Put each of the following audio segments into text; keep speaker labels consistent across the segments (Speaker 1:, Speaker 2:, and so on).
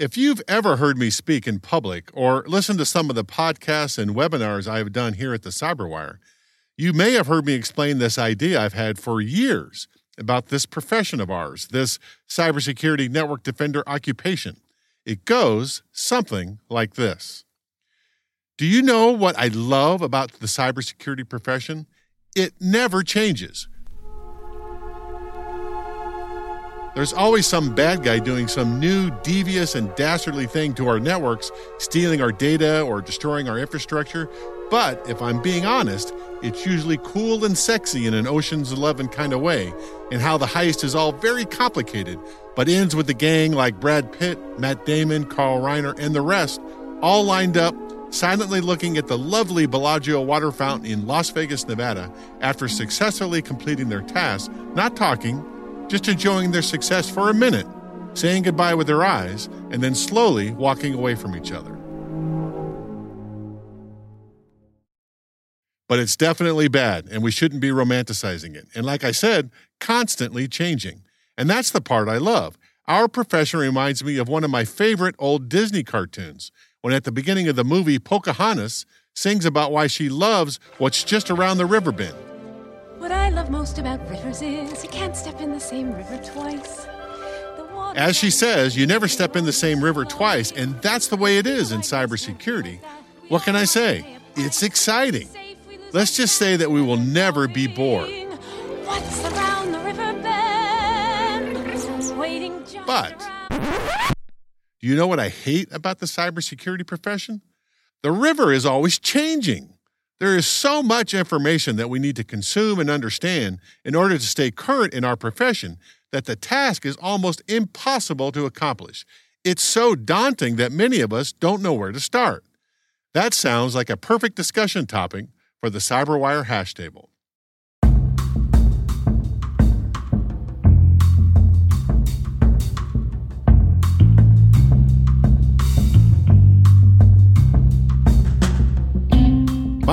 Speaker 1: If you've ever heard me speak in public or listened to some of the podcasts and webinars I've done here at the Cyberwire, you may have heard me explain this idea I've had for years about this profession of ours, this cybersecurity network defender occupation. It goes something like this Do you know what I love about the cybersecurity profession? It never changes. There's always some bad guy doing some new devious and dastardly thing to our networks, stealing our data or destroying our infrastructure. But if I'm being honest, it's usually cool and sexy in an Ocean's Eleven kind of way, and how the heist is all very complicated, but ends with the gang like Brad Pitt, Matt Damon, Carl Reiner, and the rest all lined up, silently looking at the lovely Bellagio water fountain in Las Vegas, Nevada, after successfully completing their task, not talking, just enjoying their success for a minute, saying goodbye with their eyes, and then slowly walking away from each other. But it's definitely bad, and we shouldn't be romanticizing it. And like I said, constantly changing. And that's the part I love. Our profession reminds me of one of my favorite old Disney cartoons, when at the beginning of the movie, Pocahontas sings about why she loves what's just around the river bend.
Speaker 2: I love most about rivers is you can't step in the same river twice.
Speaker 1: As she says, you never step in the same river twice, and that's the way it is in cybersecurity. What can I say? It's exciting. Let's just say that we will never be bored.
Speaker 2: What's around the river bend?
Speaker 1: But do you know what I hate about the cybersecurity profession? The river is always changing. There is so much information that we need to consume and understand in order to stay current in our profession that the task is almost impossible to accomplish. It's so daunting that many of us don't know where to start. That sounds like a perfect discussion topic for the CyberWire hash table.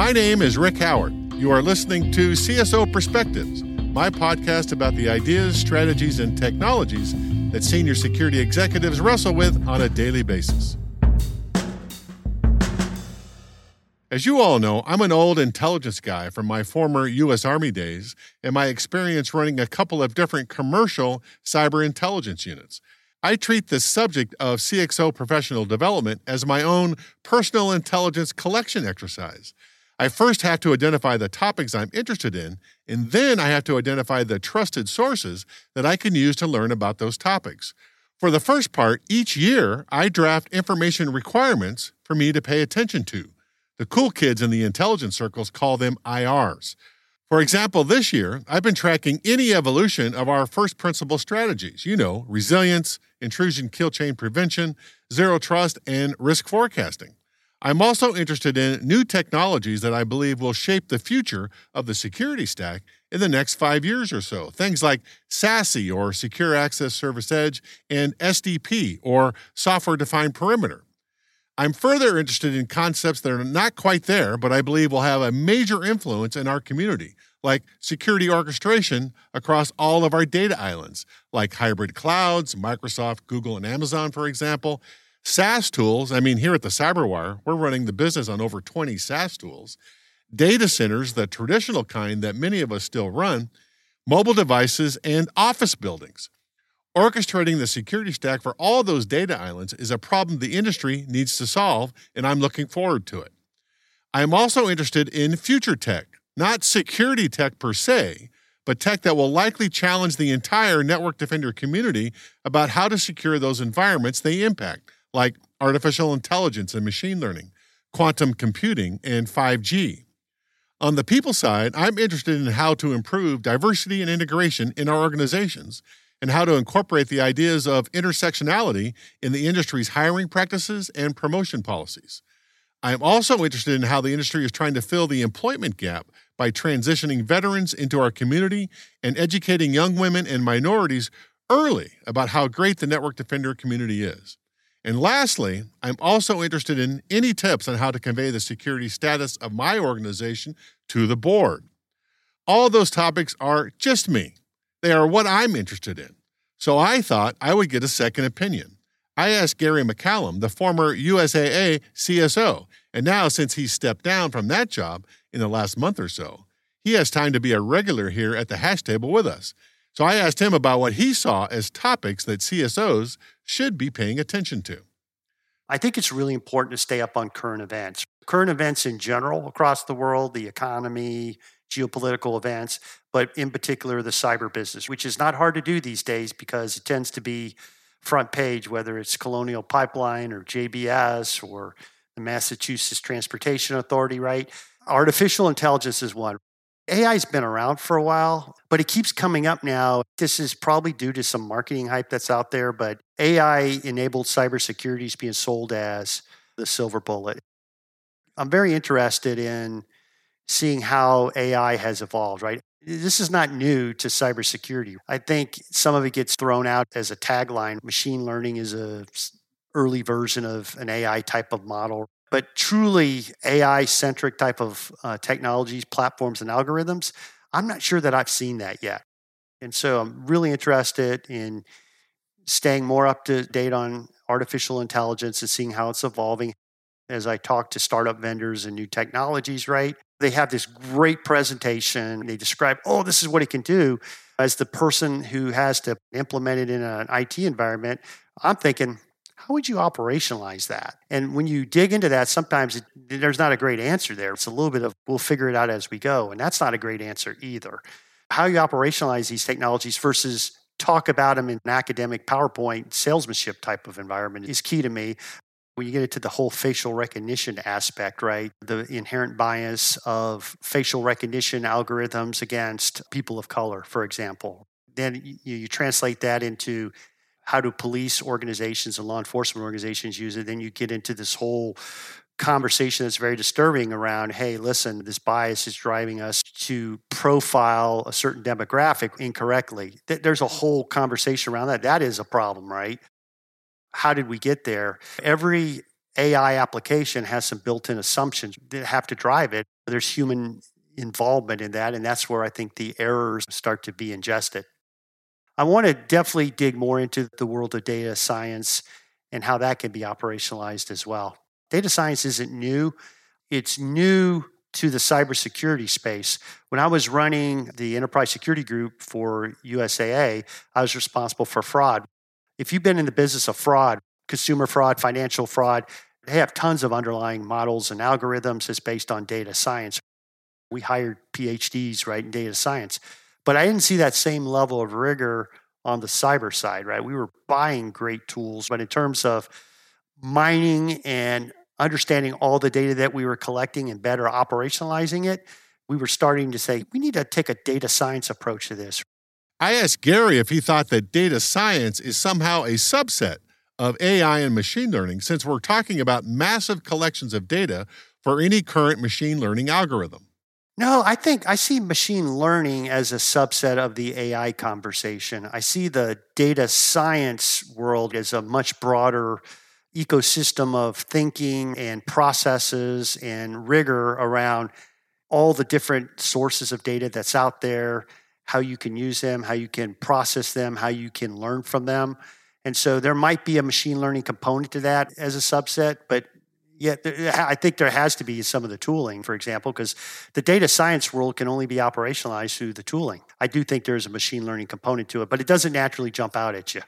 Speaker 1: My name is Rick Howard. You are listening to CSO Perspectives, my podcast about the ideas, strategies, and technologies that senior security executives wrestle with on a daily basis. As you all know, I'm an old intelligence guy from my former U.S. Army days and my experience running a couple of different commercial cyber intelligence units. I treat the subject of CXO professional development as my own personal intelligence collection exercise. I first have to identify the topics I'm interested in, and then I have to identify the trusted sources that I can use to learn about those topics. For the first part, each year I draft information requirements for me to pay attention to. The cool kids in the intelligence circles call them IRs. For example, this year, I've been tracking any evolution of our first principle strategies. You know, resilience, intrusion kill chain prevention, zero trust, and risk forecasting. I'm also interested in new technologies that I believe will shape the future of the security stack in the next five years or so. Things like SASE or Secure Access Service Edge and SDP or Software Defined Perimeter. I'm further interested in concepts that are not quite there, but I believe will have a major influence in our community, like security orchestration across all of our data islands, like hybrid clouds, Microsoft, Google, and Amazon, for example. SaaS tools, I mean, here at the Cyberwire, we're running the business on over 20 SaaS tools. Data centers, the traditional kind that many of us still run, mobile devices, and office buildings. Orchestrating the security stack for all those data islands is a problem the industry needs to solve, and I'm looking forward to it. I am also interested in future tech, not security tech per se, but tech that will likely challenge the entire network defender community about how to secure those environments they impact, like artificial intelligence and machine learning, quantum computing, and 5G. On the people side, I'm interested in how to improve diversity and integration in our organizations and how to incorporate the ideas of intersectionality in the industry's hiring practices and promotion policies. I am also interested in how the industry is trying to fill the employment gap by transitioning veterans into our community and educating young women and minorities early about how great the Network Defender community is. And lastly, I'm also interested in any tips on how to convey the security status of my organization to the board. All those topics are just me. They are what I'm interested in. So I thought I would get a second opinion. I asked Gary McAlum, the former USAA CSO, and now since he stepped down from that job in the last month or so, he has time to be a regular here at the hash table with us. So I asked him about what he saw as topics that CSOs should be paying attention to.
Speaker 3: I think it's really important to stay up on current events. Current events in general across the world, the economy, geopolitical events, but in particular the cyber business, which is not hard to do these days because it tends to be front page, whether it's Colonial Pipeline or JBS or the Massachusetts Transportation Authority, right? Artificial intelligence is one. AI has been around for a while, but it keeps coming up now. This is probably due to some marketing hype that's out there, but AI enabled cybersecurity is being sold as the silver bullet. I'm very interested in seeing how AI has evolved, right? This is not new to cybersecurity. I think some of it gets thrown out as a tagline. Machine learning is a early version of an AI type of model. But truly AI centric type of uh, technologies, platforms, and algorithms, I'm not sure that I've seen that yet. And so I'm really interested in staying more up to date on artificial intelligence and seeing how it's evolving as I talk to startup vendors and new technologies, right? They have this great presentation. They describe, oh, this is what it can do. As the person who has to implement it in an IT environment, I'm thinking, how would you operationalize that? And when you dig into that, sometimes it, there's not a great answer there. It's a little bit of we'll figure it out as we go. And that's not a great answer either. How you operationalize these technologies versus talk about them in an academic PowerPoint salesmanship type of environment is key to me. When you get into the whole facial recognition aspect, right? The inherent bias of facial recognition algorithms against people of color, for example. Then you, you translate that into how do police organizations and law enforcement organizations use it? Then you get into this whole conversation that's very disturbing around hey, listen, this bias is driving us to profile a certain demographic incorrectly. There's a whole conversation around that. That is a problem, right? How did we get there? Every AI application has some built in assumptions that have to drive it. There's human involvement in that, and that's where I think the errors start to be ingested. I want to definitely dig more into the world of data science and how that can be operationalized as well. Data science isn't new, it's new to the cybersecurity space. When I was running the enterprise security group for USAA, I was responsible for fraud. If you've been in the business of fraud, consumer fraud, financial fraud, they have tons of underlying models and algorithms that's based on data science. We hired PhDs, right, in data science. But I didn't see that same level of rigor on the cyber side, right? We were buying great tools, but in terms of mining and understanding all the data that we were collecting and better operationalizing it, we were starting to say, we need to take a data science approach to this.
Speaker 1: I asked Gary if he thought that data science is somehow a subset of AI and machine learning, since we're talking about massive collections of data for any current machine learning algorithm.
Speaker 3: No, I think I see machine learning as a subset of the AI conversation. I see the data science world as a much broader ecosystem of thinking and processes and rigor around all the different sources of data that's out there, how you can use them, how you can process them, how you can learn from them. And so there might be a machine learning component to that as a subset, but yet I think there has to be some of the tooling, for example, because the data science world can only be operationalized through the tooling. I do think there's a machine learning component to it, but it doesn't naturally jump out at you.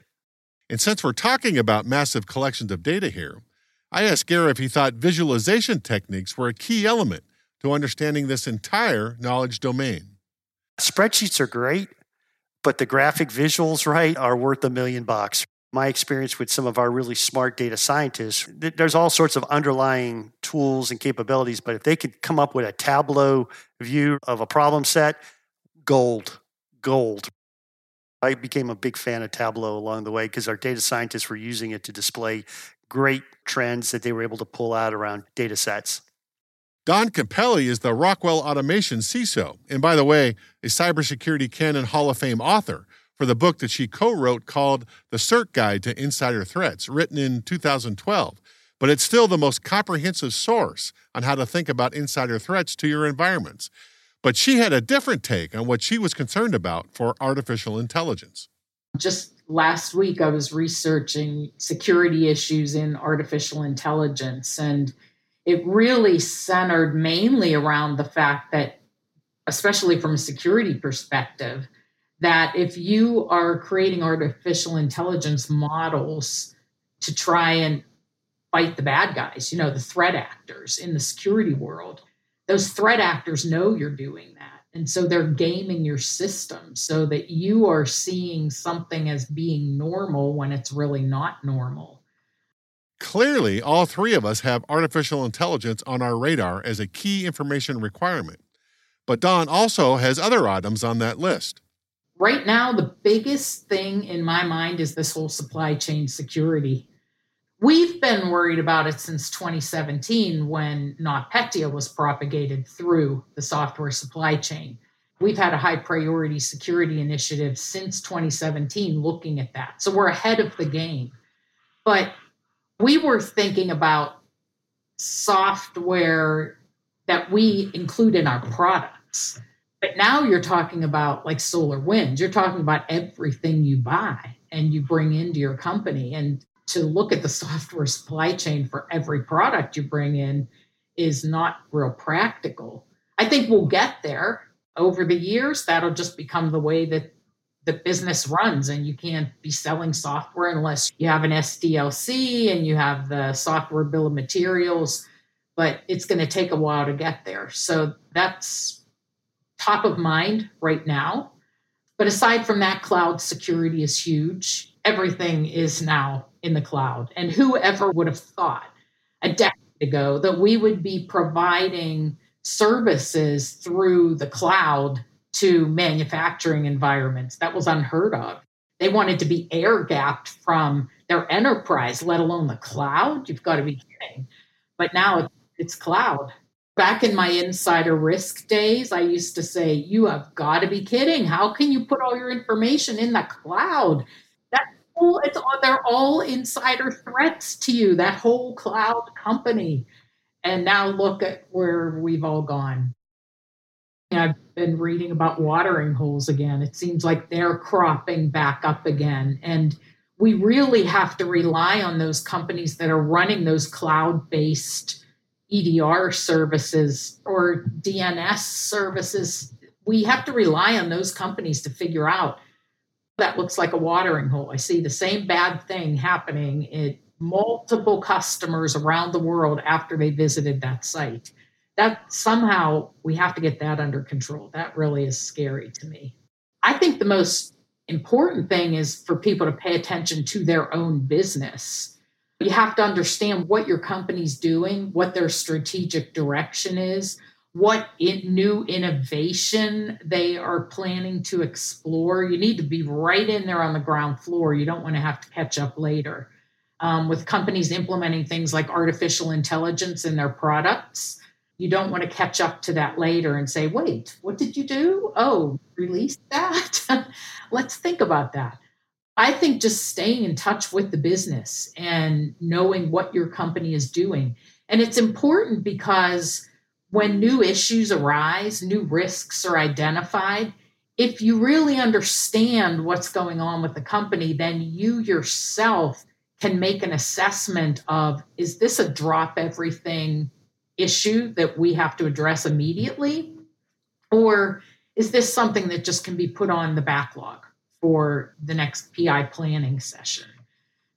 Speaker 1: And since we're talking about massive collections of data here, I asked Gary if he thought visualization techniques were a key element to understanding this entire knowledge domain.
Speaker 3: Spreadsheets are great, but the graphic visuals, right, are worth a million bucks. My experience with some of our really smart data scientists, there's all sorts of underlying tools and capabilities, but if they could come up with a Tableau view of a problem set, gold, gold. I became a big fan of Tableau along the way because our data scientists were using it to display great trends that they were able to pull out around data sets.
Speaker 1: Dawn Cappelli is the Rockwell Automation CISO, and by the way, a Cybersecurity Canon Hall of Fame author for the book that she co wrote called The CERT Guide to Insider Threats, written in 2012. But it's still the most comprehensive source on how to think about insider threats to your environments. But she had a different take on what she was concerned about for artificial intelligence.
Speaker 4: Just last week, I was researching security issues in artificial intelligence, and it really centered mainly around the fact that, especially from a security perspective, that if you are creating artificial intelligence models to try and fight the bad guys, you know, the threat actors in the security world, those threat actors know you're doing that. And so they're gaming your system so that you are seeing something as being normal when it's really not normal.
Speaker 1: Clearly, all three of us have artificial intelligence on our radar as a key information requirement. But Dawn also has other items on that list.
Speaker 4: Right now, the biggest thing in my mind is this whole supply chain security. We've been worried about it since 2017 when NotPetya was propagated through the software supply chain. We've had a high priority security initiative since 2017 looking at that. So we're ahead of the game. But we were thinking about software that we include in our products. But now you're talking about like SolarWinds, you're talking about everything you buy and you bring into your company. And to look at the software supply chain for every product you bring in is not real practical. I think we'll get there over the years. That'll just become the way that the business runs and you can't be selling software unless you have an SDLC and you have the software bill of materials but it's going to take a while to get there so that's top of mind right now but aside from that cloud security is huge everything is now in the cloud and whoever would have thought a decade ago that we would be providing services through the cloud to manufacturing environments. That was unheard of. They wanted to be air gapped from their enterprise, let alone the cloud. You've got to be kidding. But now it's cloud. Back in my insider risk days, I used to say, You have got to be kidding. How can you put all your information in the cloud? That whole, it's all, they're all insider threats to you, that whole cloud company. And now look at where we've all gone. I've been reading about watering holes again. It seems like they're cropping back up again. And we really have to rely on those companies that are running those cloud based EDR services or DNS services. We have to rely on those companies to figure out that looks like a watering hole. I see the same bad thing happening at multiple customers around the world after they visited that site that somehow we have to get that under control. That really is scary to me. I think the most important thing is for people to pay attention to their own business. You have to understand what your company's doing, what their strategic direction is, what in, new innovation they are planning to explore. You need to be right in there on the ground floor. You don't want to have to catch up later. Um, with companies implementing things like artificial intelligence in their products, you don't want to catch up to that later and say, wait, what did you do? Oh, release that? Let's think about that. I think just staying in touch with the business and knowing what your company is doing. And it's important because when new issues arise, new risks are identified, if you really understand what's going on with the company, then you yourself can make an assessment of is this a drop everything issue that we have to address immediately? Or is this something that just can be put on the backlog for the next PI planning session?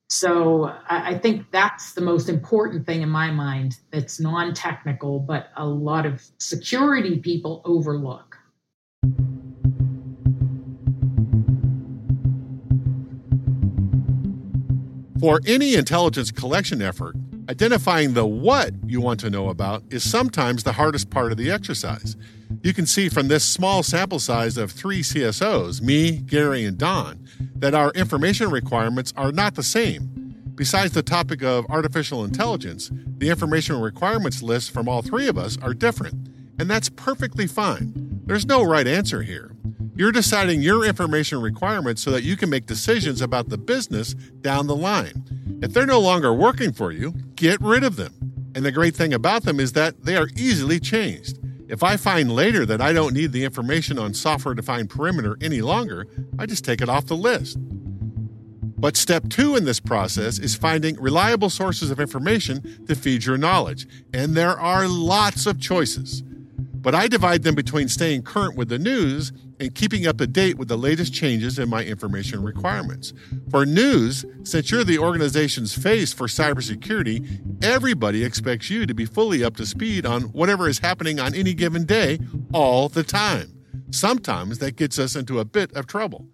Speaker 4: So I, think that's the most important thing in my mind that's non technical, but a lot of security people overlook.
Speaker 1: For any intelligence collection effort, identifying the what you want to know about is sometimes the hardest part of the exercise. You can see from this small sample size of three CSOs, me, Gary, and Dawn, that our information requirements are not the same. Besides the topic of artificial intelligence, the information requirements lists from all three of us are different, and that's perfectly fine. There's no right answer here. You're deciding your information requirements so that you can make decisions about the business down the line. If they're no longer working for you, get rid of them. And the great thing about them is that they are easily changed. If I find later that I don't need the information on software defined perimeter any longer, I just take it off the list. But step two in this process is finding reliable sources of information to feed your knowledge. And there are lots of choices but I divide them between staying current with the news and keeping up to date with the latest changes in my information requirements. For news, since you're the organization's face for cybersecurity, everybody expects you to be fully up to speed on whatever is happening on any given day all the time. Sometimes that gets us into a bit of trouble.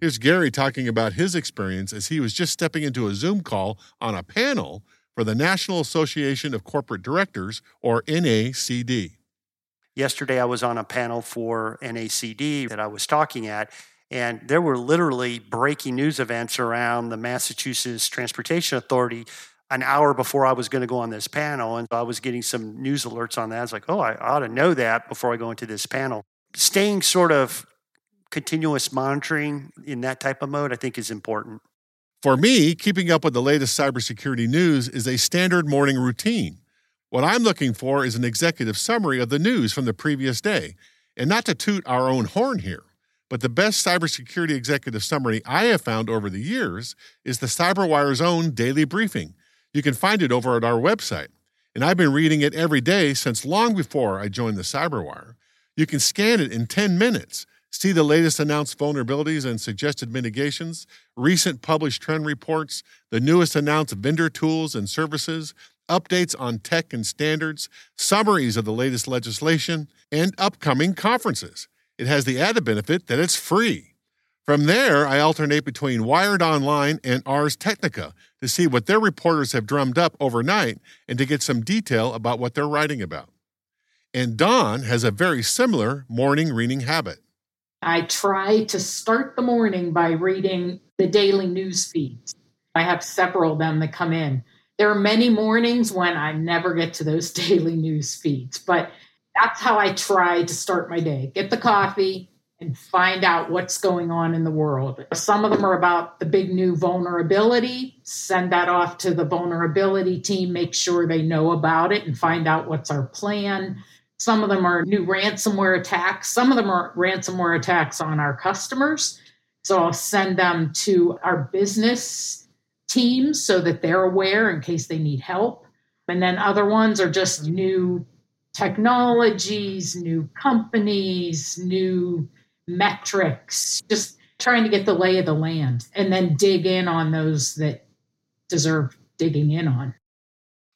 Speaker 1: Here's Gary talking about his experience as he was just stepping into a Zoom call on a panel for the National Association of Corporate Directors, or NACD.
Speaker 3: Yesterday, I was on a panel for NACD that I was talking at, and there were literally breaking news events around the Massachusetts Transportation Authority an hour before I was going to go on this panel. And I was getting some news alerts on that. I was like, oh, I ought to know that before I go into this panel. Staying sort of continuous monitoring in that type of mode, I think, is important.
Speaker 1: For me, keeping up with the latest cybersecurity news is a standard morning routine. What I'm looking for is an executive summary of the news from the previous day. And not to toot our own horn here, but the best cybersecurity executive summary I have found over the years is the CyberWire's own daily briefing. You can find it over at our website. And I've been reading it every day since long before I joined the CyberWire. You can scan it in 10 minutes, see the latest announced vulnerabilities and suggested mitigations, recent published trend reports, the newest announced vendor tools and services, updates on tech and standards, summaries of the latest legislation, and upcoming conferences. It has the added benefit that it's free. From there, I alternate between Wired Online and Ars Technica to see what their reporters have drummed up overnight and to get some detail about what they're writing about. And Dawn has a very similar morning reading habit.
Speaker 4: I try to start the morning by reading the daily news feeds. I have several of them that come in. There are many mornings when I never get to those daily news feeds, but that's how I try to start my day. Get the coffee and find out what's going on in the world. Some of them are about the big new vulnerability. Send that off to the vulnerability team, make sure they know about it and find out what's our plan. Some of them are new ransomware attacks. Some of them are ransomware attacks on our customers. So I'll send them to our business teams so that they're aware in case they need help. And then other ones are just mm-hmm. new technologies, new companies, new metrics, just trying to get the lay of the land and then dig in on those that deserve digging in on.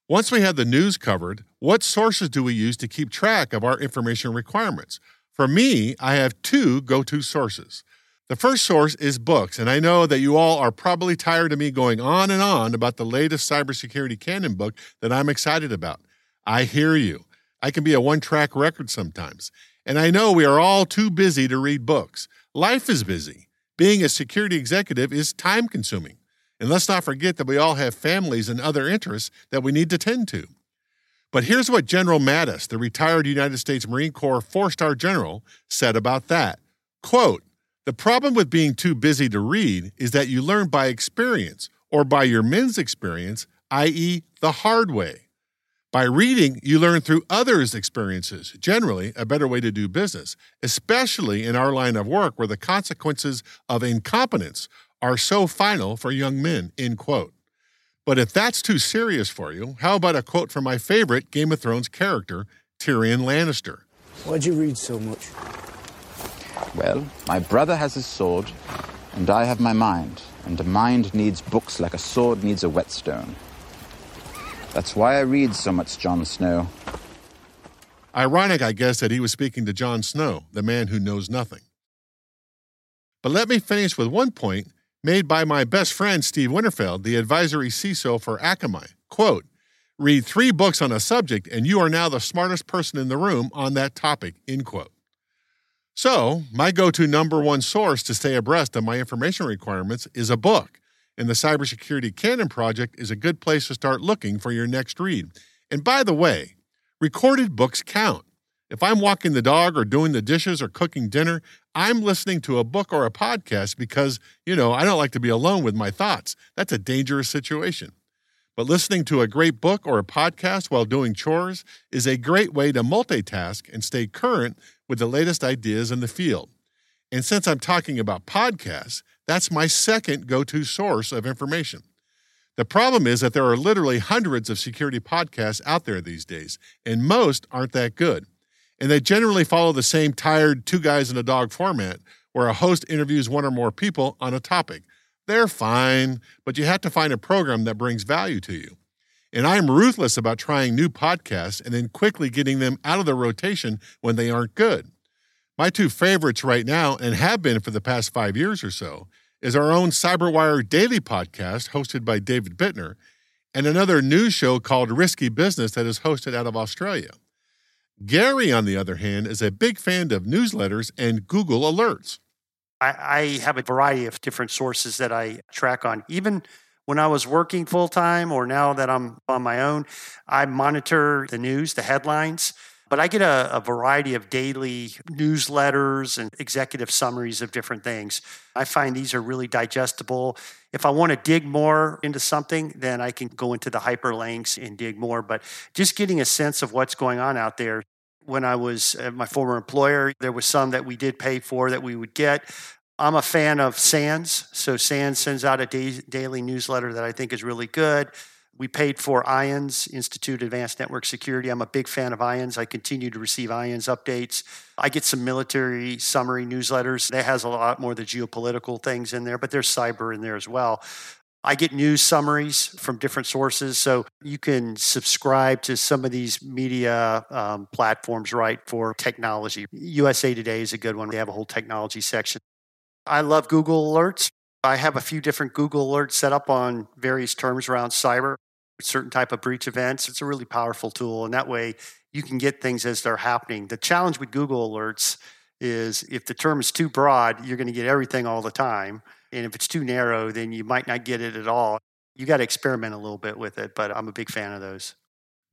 Speaker 1: Once we have the news covered, what sources do we use to keep track of our information requirements? For me, I have two go to sources. The first source is books, and I know that you all are probably tired of me going on and on about the latest cybersecurity canon book that I'm excited about. I hear you. I can be a one track record sometimes. And I know we are all too busy to read books. Life is busy. Being a security executive is time consuming. And let's not forget that we all have families and other interests that we need to tend to. But here's what General Mattis, the retired United States Marine Corps four star general, said about that. Quote, the problem with being too busy to read is that you learn by experience or by your men's experience, i.e., the hard way. By reading, you learn through others' experiences, generally a better way to do business, especially in our line of work where the consequences of incompetence are so final for young men, end quote. But if that's too serious for you, how about a quote from my favorite Game of Thrones character, Tyrion Lannister?
Speaker 5: Why'd you read so much?
Speaker 6: Well, my brother has his sword, and I have my mind, and a mind needs books like a sword needs a whetstone. That's why I read so much Jon Snow.
Speaker 1: Ironic, I guess, that he was speaking to Jon Snow, the man who knows nothing. But let me finish with one point made by my best friend Steve Winterfeld, the advisory CISO for Akamai. Quote, read three books on a subject and you are now the smartest person in the room on that topic, end quote. So, my go to number one source to stay abreast of my information requirements is a book and the Cybersecurity Canon Project is a good place to start looking for your next read. And by the way, recorded books count. If I'm walking the dog or doing the dishes or cooking dinner, I'm listening to a book or a podcast because, you know, I don't like to be alone with my thoughts. That's a dangerous situation. But listening to a great book or a podcast while doing chores is a great way to multitask and stay current with the latest ideas in the field. And since I'm talking about podcasts, that's my second go to source of information. The problem is that there are literally hundreds of security podcasts out there these days, and most aren't that good. And they generally follow the same tired two guys and a dog format where a host interviews one or more people on a topic. They're fine, but you have to find a program that brings value to you. And I'm ruthless about trying new podcasts and then quickly getting them out of the rotation when they aren't good. My two favorites right now, and have been for the past five years or so, is our own Cyberwire Daily podcast hosted by David Bittner, and another news show called Risky Business that is hosted out of Australia. Gary, on the other hand, is a big fan of newsletters and Google Alerts.
Speaker 3: I, I have a variety of different sources that I track on. Even when I was working full time or now that I'm on my own, I monitor the news, the headlines. But I get a, a, variety of daily newsletters and executive summaries of different things. I find these are really digestible. If I want to dig more into something, then I can go into the hyperlinks and dig more. But just getting a sense of what's going on out there. When I was at my former employer, there was some that we did pay for that we would get. I'm a fan of SANS. So SANS sends out a day, daily newsletter that I think is really good. We paid for IANS, Institute Advanced Network Security. I'm a big fan of IANS. I continue to receive IANS updates. I get some military summary newsletters. That has a lot more of the geopolitical things in there, but there's cyber in there as well. I get news summaries from different sources. So you can subscribe to some of these media um, platforms, right, for technology. USA Today is a good one. They have a whole technology section. I love Google Alerts. I have a few different Google Alerts set up on various terms around cyber certain type of breach events. It's a really powerful tool, and that way you can get things as they're happening. The challenge with Google Alerts is if the term is too broad, you're going to get everything all the time, and if it's too narrow, then you might not get it at all. You got to experiment a little bit with it, but I'm a big fan of those.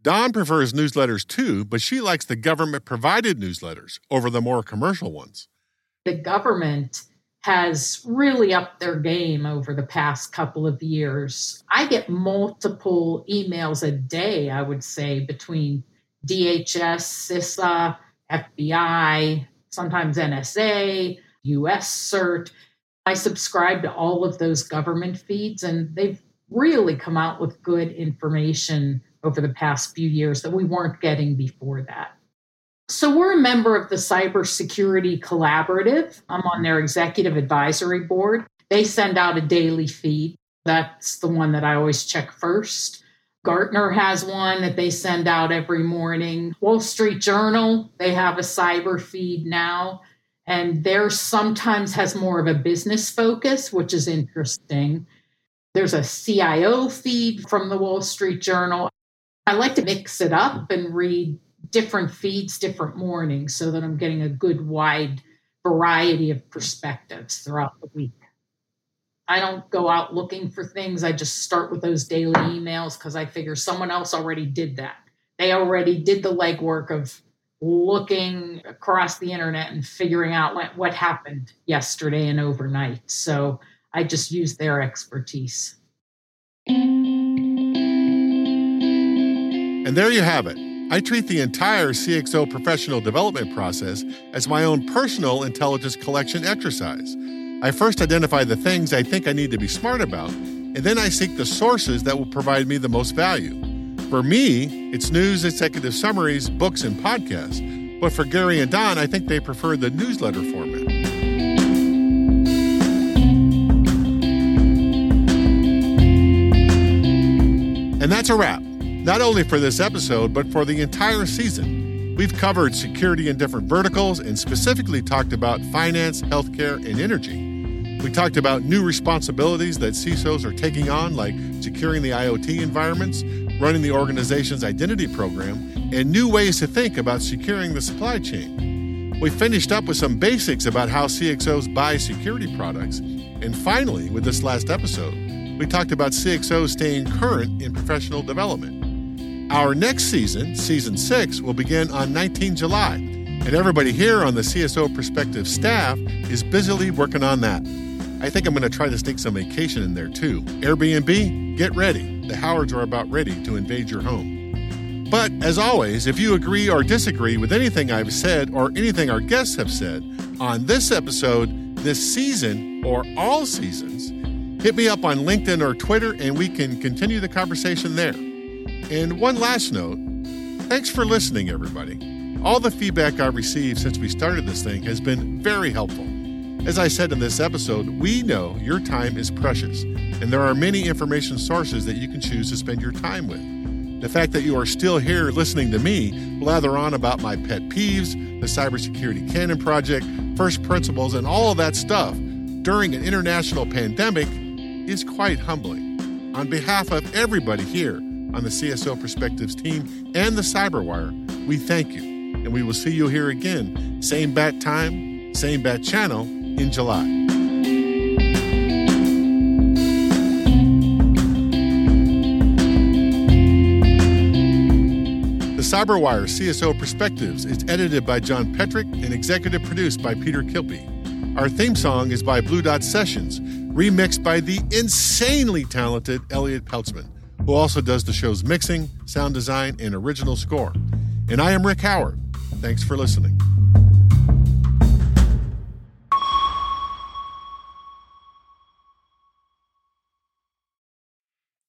Speaker 1: Dawn prefers newsletters too, but she likes the government provided newsletters over the more commercial ones.
Speaker 4: The government has really upped their game over the past couple of years. I get multiple emails a day, I would say, between DHS, CISA, FBI, sometimes NSA, US CERT. I subscribe to all of those government feeds, and they've really come out with good information over the past few years that we weren't getting before that. So, we're a member of the Cybersecurity Collaborative. I'm on their executive advisory board. They send out a daily feed. That's the one that I always check first. Gartner has one that they send out every morning. Wall Street Journal, they have a cyber feed now. And theirs sometimes has more of a business focus, which is interesting. There's a CIO feed from the Wall Street Journal. I like to mix it up and read different feeds, different mornings, so that I'm getting a good wide variety of perspectives throughout the week. I don't go out looking for things. I just start with those daily emails because I figure someone else already did that. They already did the legwork of looking across the internet and figuring out what, what happened yesterday and overnight. So I just use their expertise.
Speaker 1: And there you have it. I treat the entire CXO professional development process as my own personal intelligence collection exercise. I first identify the things I think I need to be smart about, and then I seek the sources that will provide me the most value. For me, it's news, executive summaries, books, and podcasts. But for Gary and Dawn, I think they prefer the newsletter format. And that's a wrap, not only for this episode, but for the entire season. We've covered security in different verticals and specifically talked about finance, healthcare, and energy. We talked about new responsibilities that CISOs are taking on, like securing the IoT environments, running the organization's identity program, and new ways to think about securing the supply chain. We finished up with some basics about how CXOs buy security products. And finally, with this last episode, we talked about CXOs staying current in professional development. Our next season, season six, will begin on 19 July, and everybody here on the CSO Perspective staff is busily working on that. I think I'm going to try to sneak some vacation in there too. Airbnb, get ready. The Howards are about ready to invade your home. But as always, if you agree or disagree with anything I've said or anything our guests have said on this episode, this season, or all seasons, hit me up on LinkedIn or Twitter and we can continue the conversation there. And one last note thanks for listening, everybody. All the feedback I've received since we started this thing has been very helpful. As I said in this episode, we know your time is precious, and there are many information sources that you can choose to spend your time with. The fact that you are still here listening to me blather on about my pet peeves, the Cybersecurity Canon Project, first principles, and all of that stuff during an international pandemic is quite humbling. On behalf of everybody here on the CSO Perspectives team and the Cyberwire, we thank you, and we will see you here again, same bat time, same bat channel in July. The Cyberwire CSO Perspectives is edited by John Petrick and executive produced by Peter Kilpie. Our theme song is by Blue Dot Sessions, remixed by the insanely talented Elliot Peltzman, who also does the show's mixing, sound design, and original score. And I am Rick Howard. Thanks for listening.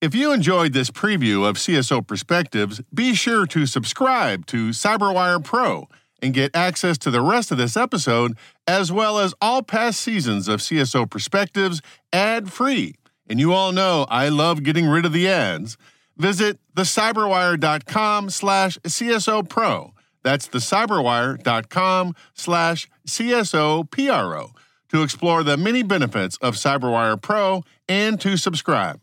Speaker 1: If you enjoyed this preview of CSO Perspectives, be sure to subscribe to CyberWire Pro and get access to the rest of this episode, as well as all past seasons of CSO Perspectives ad free. And you all know I love getting rid of the ads. Visit thecyberwire.com slash CSO Pro. That's thecyberwire.com slash CSO PRO to explore the many benefits of CyberWire Pro and to subscribe.